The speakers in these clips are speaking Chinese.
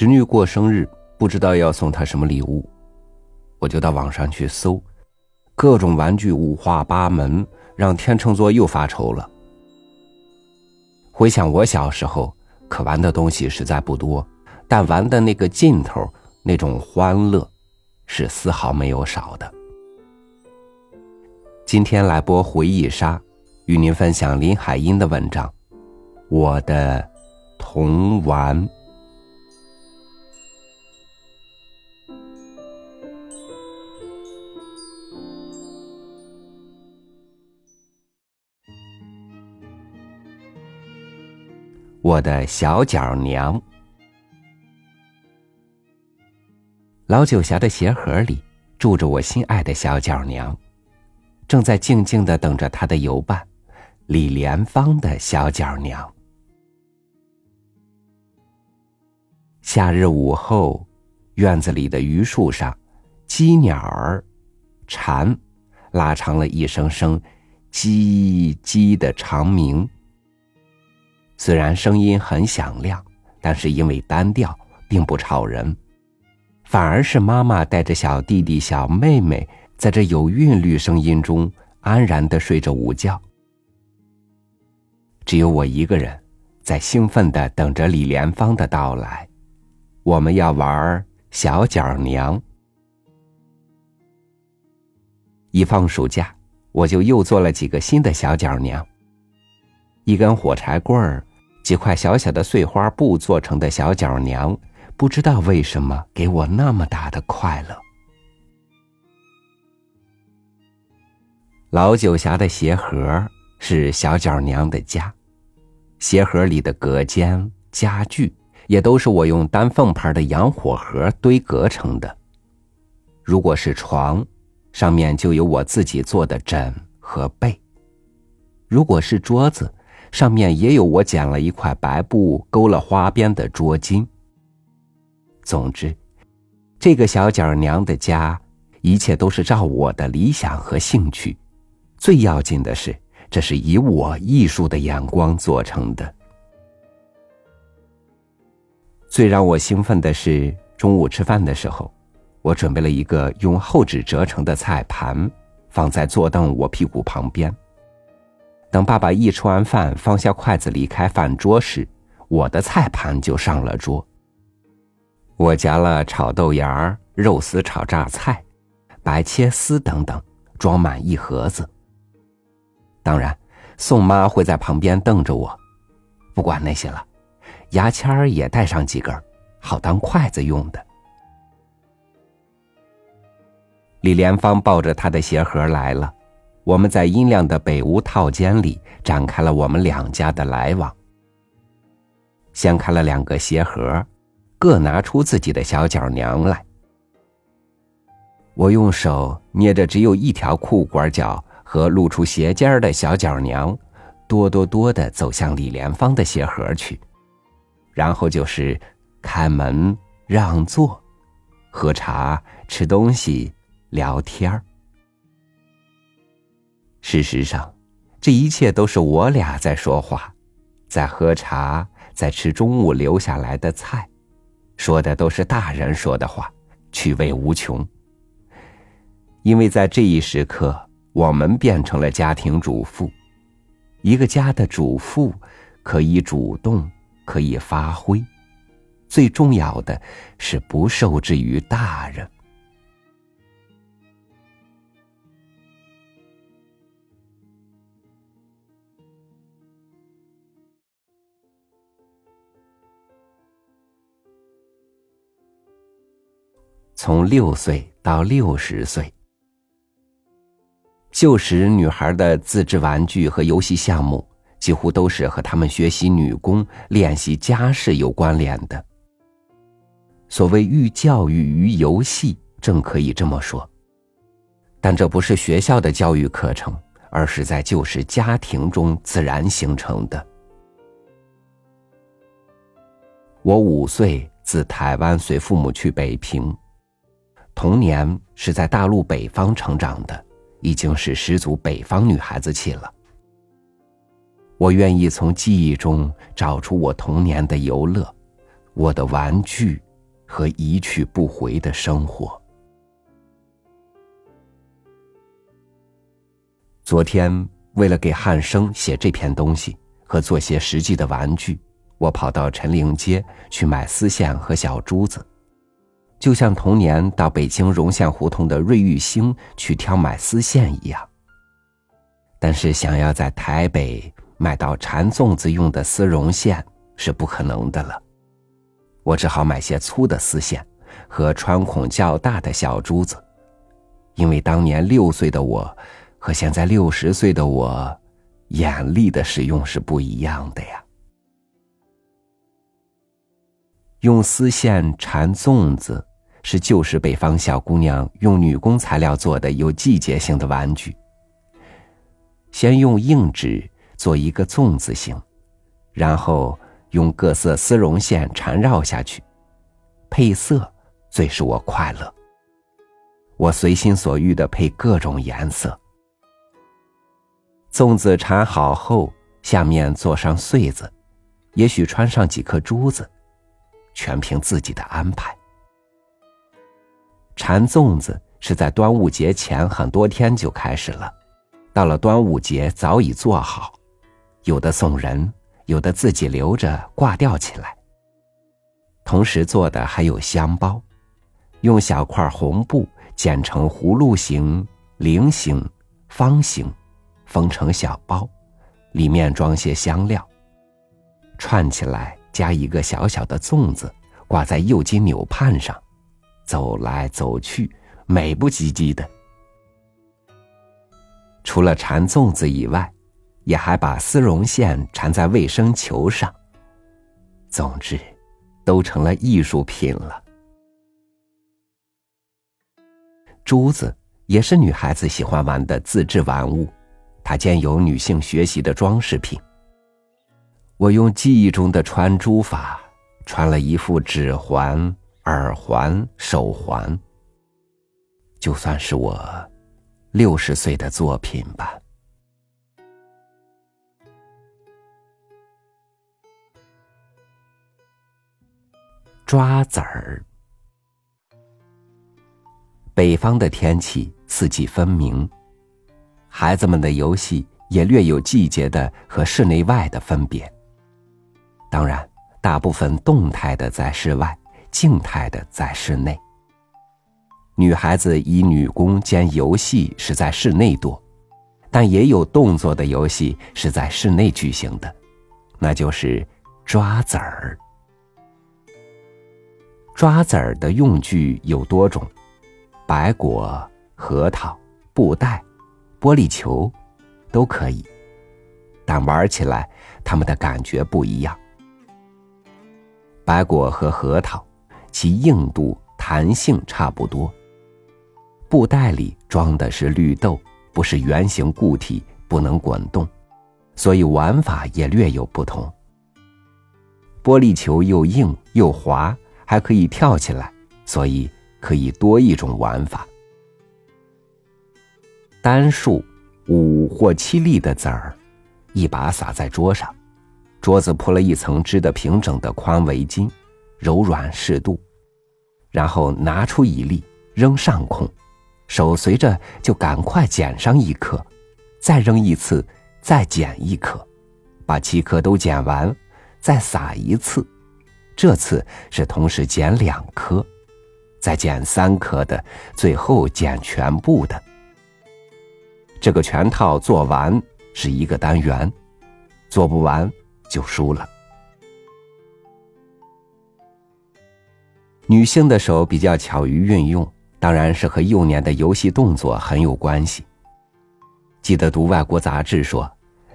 侄女过生日，不知道要送她什么礼物，我就到网上去搜，各种玩具五花八门，让天秤座又发愁了。回想我小时候，可玩的东西实在不多，但玩的那个劲头，那种欢乐，是丝毫没有少的。今天来播回忆杀，与您分享林海音的文章《我的童玩》。我的小脚娘，老九匣的鞋盒里住着我心爱的小脚娘，正在静静的等着他的游伴，李莲芳的小脚娘。夏日午后，院子里的榆树上，鸡鸟儿、蝉，拉长了一声声“叽叽”的长鸣。虽然声音很响亮，但是因为单调，并不吵人，反而是妈妈带着小弟弟、小妹妹，在这有韵律声音中安然的睡着午觉。只有我一个人，在兴奋的等着李莲芳的到来。我们要玩小脚娘。一放暑假，我就又做了几个新的小脚娘。一根火柴棍儿。几块小小的碎花布做成的小脚娘，不知道为什么给我那么大的快乐。老九侠的鞋盒是小脚娘的家，鞋盒里的隔间、家具也都是我用丹凤牌的洋火盒堆隔成的。如果是床，上面就有我自己做的枕和被；如果是桌子，上面也有我剪了一块白布勾了花边的桌巾。总之，这个小脚娘的家，一切都是照我的理想和兴趣。最要紧的是，这是以我艺术的眼光做成的。最让我兴奋的是，中午吃饭的时候，我准备了一个用厚纸折成的菜盘，放在坐凳我屁股旁边。等爸爸一吃完饭，放下筷子离开饭桌时，我的菜盘就上了桌。我夹了炒豆芽、肉丝炒榨菜、白切丝等等，装满一盒子。当然，宋妈会在旁边瞪着我，不管那些了，牙签儿也带上几根，好当筷子用的。李连芳抱着他的鞋盒来了。我们在阴凉的北屋套间里展开了我们两家的来往。掀开了两个鞋盒，各拿出自己的小脚娘来。我用手捏着只有一条裤管脚和露出鞋尖的小脚娘，哆哆哆的走向李莲芳的鞋盒去，然后就是开门让座、喝茶、吃东西、聊天儿。事实上，这一切都是我俩在说话，在喝茶，在吃中午留下来的菜，说的都是大人说的话，趣味无穷。因为在这一时刻，我们变成了家庭主妇，一个家的主妇，可以主动，可以发挥，最重要的是不受制于大人。从六岁到六十岁，旧时女孩的自制玩具和游戏项目，几乎都是和他们学习女工、练习家事有关联的。所谓寓教育于游戏，正可以这么说。但这不是学校的教育课程，而是在旧时家庭中自然形成的。我五岁自台湾随父母去北平。童年是在大陆北方成长的，已经是十足北方女孩子气了。我愿意从记忆中找出我童年的游乐，我的玩具和一去不回的生活。昨天为了给汉生写这篇东西和做些实际的玩具，我跑到陈陵街去买丝线和小珠子，就像童年到北京荣县胡同的瑞玉兴去挑买丝线一样。但是想要在台北买到缠粽子用的丝绒线是不可能的了，我只好买些粗的丝线和穿孔较大的小珠子，因为当年六岁的我。和现在六十岁的我，眼力的使用是不一样的呀。用丝线缠粽子是旧时北方小姑娘用女工材料做的有季节性的玩具。先用硬纸做一个粽子形，然后用各色丝绒线缠绕下去，配色最使我快乐。我随心所欲的配各种颜色。粽子缠好后，下面做上穗子，也许穿上几颗珠子，全凭自己的安排。缠粽子是在端午节前很多天就开始了，到了端午节早已做好，有的送人，有的自己留着挂吊起来。同时做的还有香包，用小块红布剪成葫芦形、菱形、方形。封成小包，里面装些香料。串起来，加一个小小的粽子，挂在右襟纽畔上，走来走去，美不唧唧的。除了缠粽子以外，也还把丝绒线缠在卫生球上。总之，都成了艺术品了。珠子也是女孩子喜欢玩的自制玩物。它兼有女性学习的装饰品。我用记忆中的穿珠法，穿了一副指环、耳环、手环，就算是我六十岁的作品吧。抓子儿，北方的天气四季分明。孩子们的游戏也略有季节的和室内外的分别。当然，大部分动态的在室外，静态的在室内。女孩子以女工兼游戏是在室内多，但也有动作的游戏是在室内举行的，那就是抓子儿。抓子儿的用具有多种，白果、核桃、布袋。玻璃球，都可以，但玩起来他们的感觉不一样。白果和核桃，其硬度、弹性差不多。布袋里装的是绿豆，不是圆形固体，不能滚动，所以玩法也略有不同。玻璃球又硬又滑，还可以跳起来，所以可以多一种玩法。单数五或七粒的籽儿，一把撒在桌上，桌子铺了一层织得平整的宽围巾，柔软适度。然后拿出一粒扔上空，手随着就赶快捡上一颗，再扔一次，再捡一颗，把七颗都捡完，再撒一次，这次是同时捡两颗，再捡三颗的，最后捡全部的。这个全套做完是一个单元，做不完就输了。女性的手比较巧于运用，当然是和幼年的游戏动作很有关系。记得读外国杂志说，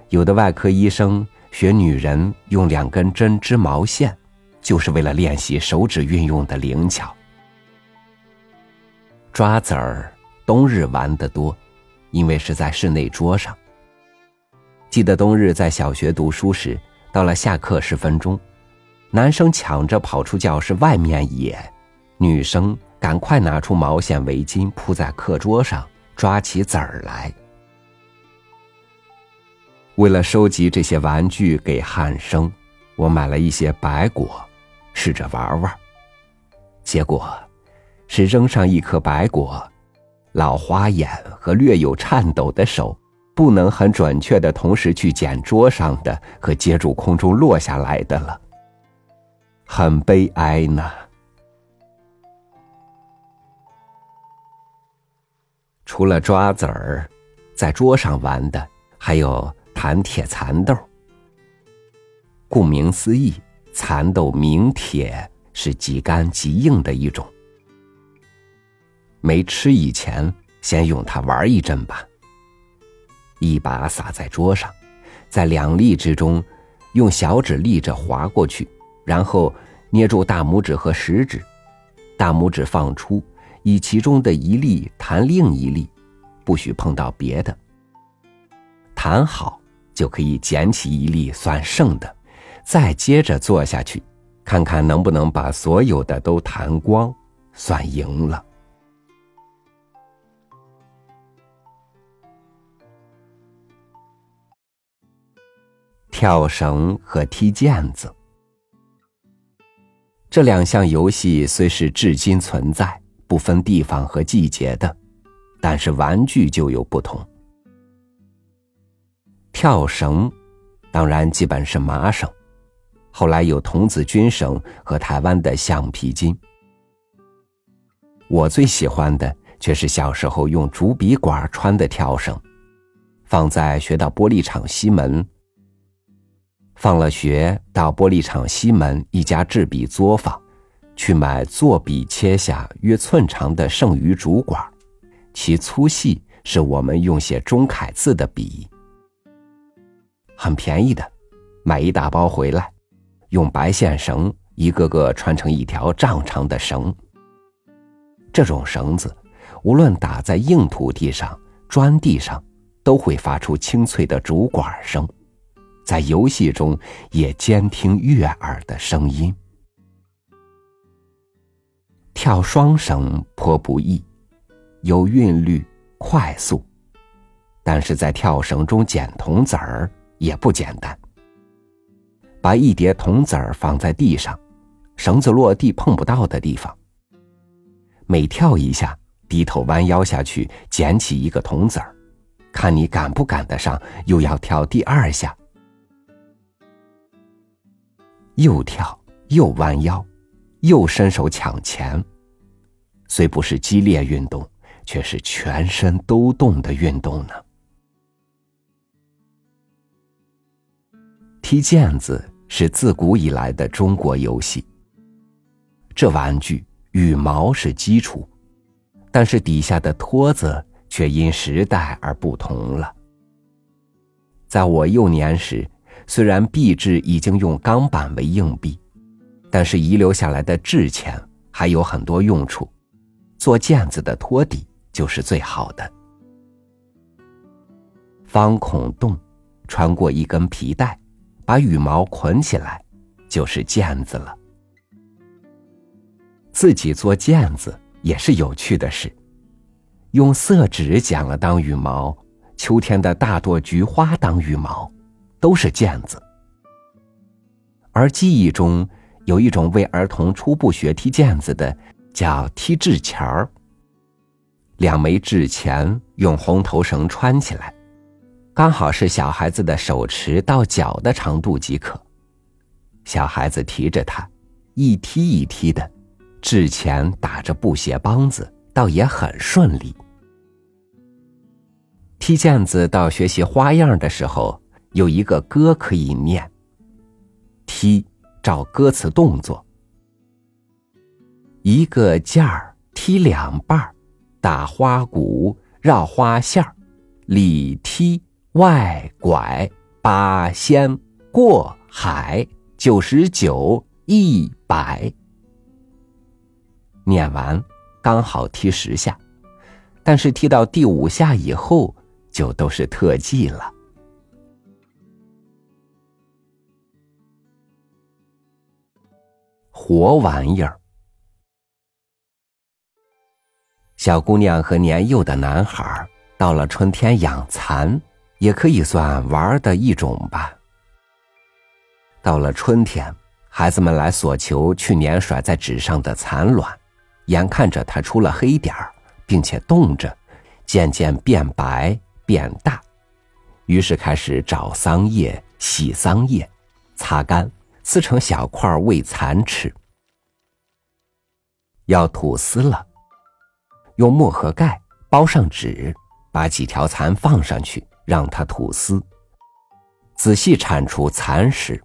有的外科医生学女人用两根针织毛线，就是为了练习手指运用的灵巧。抓子儿，冬日玩的多。因为是在室内桌上。记得冬日在小学读书时，到了下课十分钟，男生抢着跑出教室外面野，女生赶快拿出毛线围巾铺在课桌上，抓起籽儿来。为了收集这些玩具给汉生，我买了一些白果，试着玩玩。结果是扔上一颗白果，老花眼和略有颤抖的手，不能很准确的同时去捡桌上的和接住空中落下来的了，很悲哀呢。除了抓子儿，在桌上玩的还有弹铁蚕豆。顾名思义，蚕豆名铁，是极干极硬的一种。没吃以前，先用它玩一阵吧。一把撒在桌上，在两粒之中，用小指立着划过去，然后捏住大拇指和食指，大拇指放出。以其中的一粒弹另一粒，不许碰到别的。弹好就可以捡起一粒算剩的，再接着做下去，看看能不能把所有的都弹光，算赢了。跳绳和踢毽子这两项游戏虽是至今存在。不分地方和季节的，但是玩具就有不同。跳绳，当然基本是麻绳，后来有童子军绳和台湾的橡皮筋。我最喜欢的却是小时候用竹笔管穿的跳绳，放在学到玻璃厂西门。放了学，到玻璃厂西门一家制笔作坊。去买做笔切下约寸长的剩余竹管，其粗细是我们用写中楷字的笔。很便宜的，买一大包回来，用白线绳一个个穿成一条丈长的绳。这种绳子，无论打在硬土地上、砖地上，都会发出清脆的竹管声，在游戏中也兼听悦耳的声音。跳双绳颇不易，有韵律，快速，但是在跳绳中捡铜子儿也不简单。把一叠铜子儿放在地上，绳子落地碰不到的地方，每跳一下，低头弯腰下去捡起一个铜子儿，看你赶不赶得上，又要跳第二下，又跳又弯腰。又伸手抢钱，虽不是激烈运动，却是全身都动的运动呢。踢毽子是自古以来的中国游戏。这玩具羽毛是基础，但是底下的托子却因时代而不同了。在我幼年时，虽然币制已经用钢板为硬币。但是遗留下来的制钱还有很多用处，做毽子的托底就是最好的。方孔洞，穿过一根皮带，把羽毛捆起来，就是毽子了。自己做毽子也是有趣的事，用色纸剪了当羽毛，秋天的大朵菊花当羽毛，都是毽子。而记忆中。有一种为儿童初步学踢毽子的，叫踢掷钱儿。两枚掷钱用红头绳穿起来，刚好是小孩子的手持到脚的长度即可。小孩子提着它，一踢一踢的，掷钱打着布鞋帮子，倒也很顺利。踢毽子到学习花样的时候，有一个歌可以念：踢。照歌词动作，一个件儿踢两半儿，打花鼓绕花线儿，里踢外拐八仙过海九十九一百。念完刚好踢十下，但是踢到第五下以后就都是特技了。活玩意儿，小姑娘和年幼的男孩到了春天养蚕，也可以算玩的一种吧。到了春天，孩子们来索求去年甩在纸上的蚕卵，眼看着它出了黑点儿，并且冻着，渐渐变白变大，于是开始找桑叶、洗桑叶，擦干，撕成小块喂蚕吃。要吐丝了，用墨盒盖包上纸，把几条蚕放上去，让它吐丝，仔细铲除蚕食。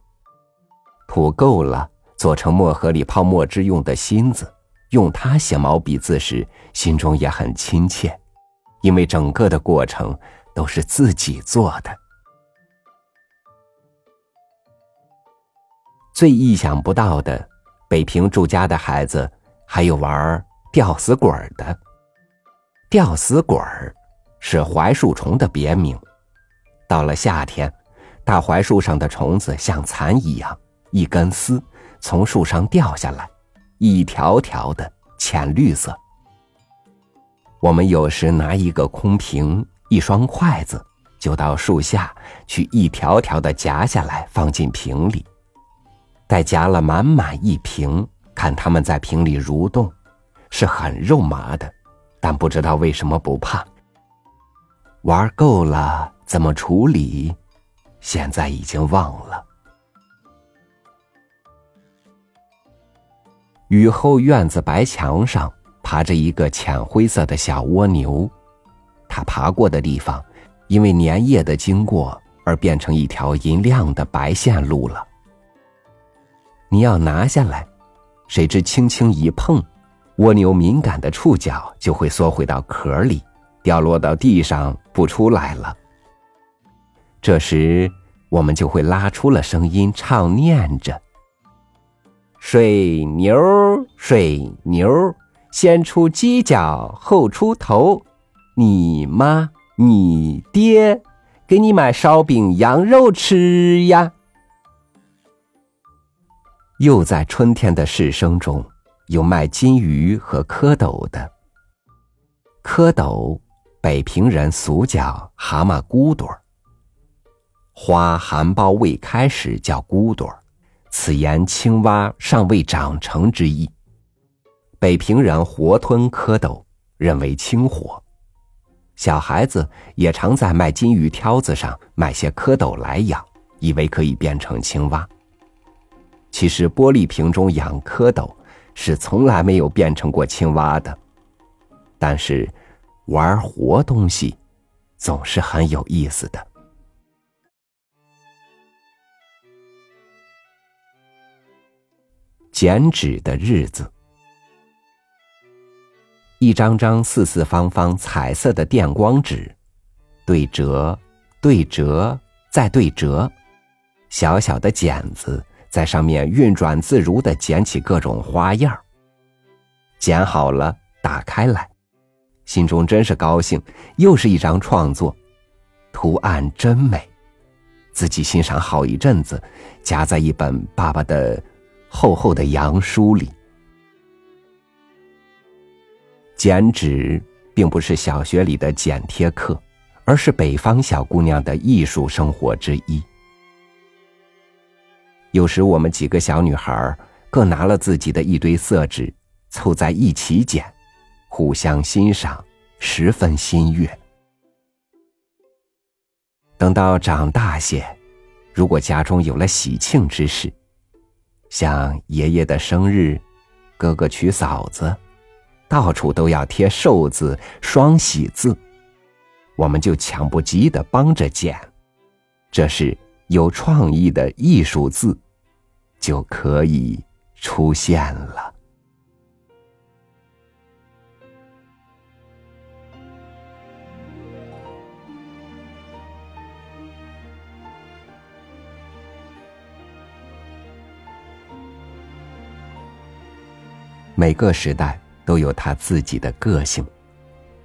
吐够了，做成墨盒里泡墨汁用的芯子，用它写毛笔字时，心中也很亲切，因为整个的过程都是自己做的。最意想不到的，北平住家的孩子还有玩吊死鬼的。吊死鬼是槐树虫的别名，到了夏天，大槐树上的虫子像蚕一样。一根丝从树上掉下来，一条条的浅绿色。我们有时拿一个空瓶、一双筷子，就到树下去一条条的夹下来，放进瓶里。待夹了满满一瓶，看它们在瓶里蠕动，是很肉麻的，但不知道为什么不怕。玩够了怎么处理？现在已经忘了。雨后院子白墙上爬着一个浅灰色的小蜗牛，它爬过的地方，因为粘液的经过而变成一条银亮的白线路了。你要拿下来，谁知轻轻一碰，蜗牛敏感的触角就会缩回到壳里，掉落到地上不出来了。这时，我们就会拉出了声音，唱念着。水牛，水牛，先出犄角后出头。你妈，你爹，给你买烧饼、羊肉吃呀。又在春天的市声中，有卖金鱼和蝌蚪的。蝌蚪，北平人俗叫蛤蟆骨朵儿。花含苞未开时叫骨朵儿。此言青蛙尚未长成之意。北平人活吞蝌蚪，认为清火。小孩子也常在卖金鱼挑子上买些蝌蚪来养，以为可以变成青蛙。其实玻璃瓶中养蝌蚪是从来没有变成过青蛙的。但是，玩活东西总是很有意思的。剪纸的日子，一张张四四方方彩色的电光纸，对折，对折，再对折，小小的剪子在上面运转自如的剪起各种花样剪好了，打开来，心中真是高兴，又是一张创作，图案真美，自己欣赏好一阵子，夹在一本爸爸的。厚厚的洋书里，剪纸并不是小学里的剪贴课，而是北方小姑娘的艺术生活之一。有时我们几个小女孩各拿了自己的一堆色纸，凑在一起剪，互相欣赏，十分欣悦。等到长大些，如果家中有了喜庆之事，像爷爷的生日，哥哥娶嫂子，到处都要贴寿字、双喜字，我们就抢不及的帮着剪，这是有创意的艺术字，就可以出现了。每个时代都有他自己的个性，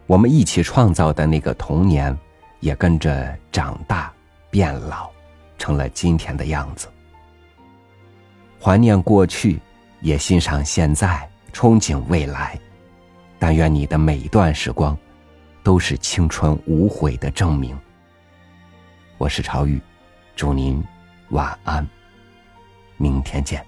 我们一起创造的那个童年，也跟着长大变老，成了今天的样子。怀念过去，也欣赏现在，憧憬未来。但愿你的每一段时光，都是青春无悔的证明。我是朝玉，祝您晚安，明天见。